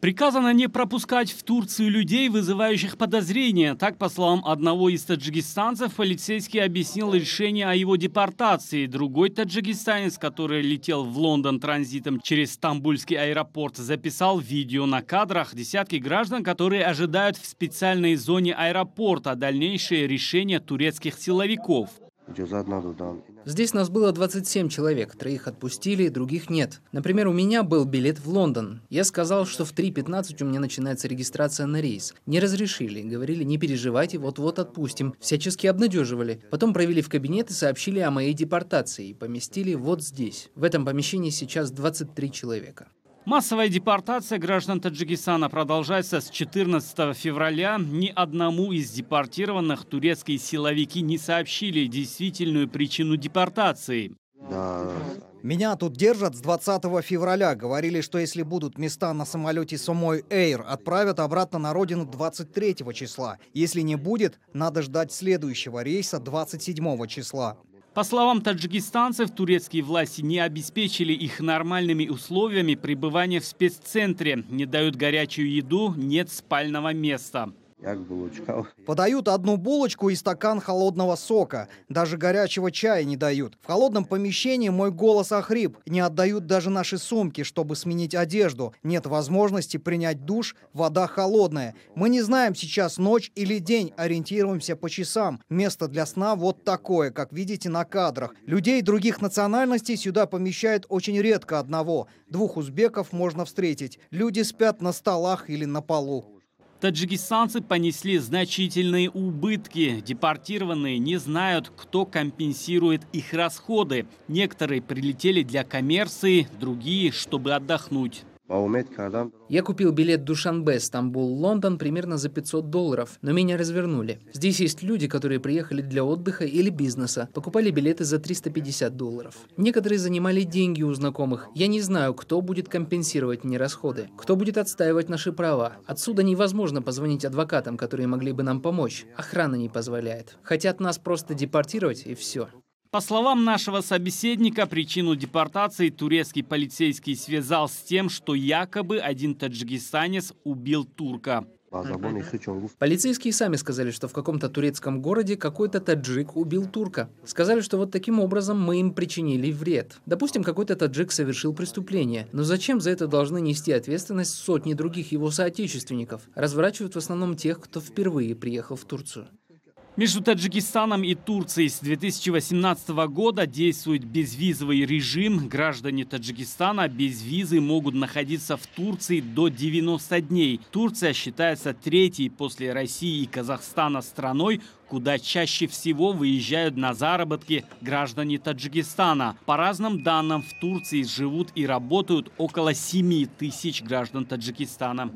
Приказано не пропускать в Турцию людей, вызывающих подозрения. Так, по словам одного из таджикистанцев, полицейский объяснил решение о его депортации. Другой таджикистанец, который летел в Лондон транзитом через Стамбульский аэропорт, записал видео на кадрах десятки граждан, которые ожидают в специальной зоне аэропорта дальнейшее решение турецких силовиков. Здесь нас было 27 человек, троих отпустили, других нет. Например, у меня был билет в Лондон. Я сказал, что в 3.15 у меня начинается регистрация на рейс. Не разрешили, говорили, не переживайте, вот-вот отпустим. Всячески обнадеживали. Потом провели в кабинет и сообщили о моей депортации. Поместили вот здесь. В этом помещении сейчас 23 человека. Массовая депортация граждан Таджикистана продолжается с 14 февраля. Ни одному из депортированных турецкие силовики не сообщили действительную причину депортации. Да. Меня тут держат с 20 февраля. Говорили, что если будут места на самолете Сомой Эйр, отправят обратно на родину 23 числа. Если не будет, надо ждать следующего рейса 27 числа. По словам таджикистанцев, турецкие власти не обеспечили их нормальными условиями пребывания в спеццентре, не дают горячую еду, нет спального места. Подают одну булочку и стакан холодного сока. Даже горячего чая не дают. В холодном помещении мой голос охрип. Не отдают даже наши сумки, чтобы сменить одежду. Нет возможности принять душ, вода холодная. Мы не знаем сейчас ночь или день, ориентируемся по часам. Место для сна вот такое, как видите на кадрах. Людей других национальностей сюда помещают очень редко одного. Двух узбеков можно встретить. Люди спят на столах или на полу. Таджикистанцы понесли значительные убытки. Депортированные не знают, кто компенсирует их расходы. Некоторые прилетели для коммерции, другие, чтобы отдохнуть. Я купил билет Душанбе, Стамбул, Лондон примерно за 500 долларов, но меня развернули. Здесь есть люди, которые приехали для отдыха или бизнеса, покупали билеты за 350 долларов. Некоторые занимали деньги у знакомых. Я не знаю, кто будет компенсировать мне расходы, кто будет отстаивать наши права. Отсюда невозможно позвонить адвокатам, которые могли бы нам помочь. Охрана не позволяет. Хотят нас просто депортировать и все. По словам нашего собеседника, причину депортации турецкий полицейский связал с тем, что якобы один таджикистанец убил турка. Полицейские сами сказали, что в каком-то турецком городе какой-то таджик убил турка. Сказали, что вот таким образом мы им причинили вред. Допустим, какой-то таджик совершил преступление, но зачем за это должны нести ответственность сотни других его соотечественников? Разворачивают в основном тех, кто впервые приехал в Турцию. Между Таджикистаном и Турцией с 2018 года действует безвизовый режим. Граждане Таджикистана без визы могут находиться в Турции до 90 дней. Турция считается третьей после России и Казахстана страной, куда чаще всего выезжают на заработки граждане Таджикистана. По разным данным, в Турции живут и работают около 7 тысяч граждан Таджикистана.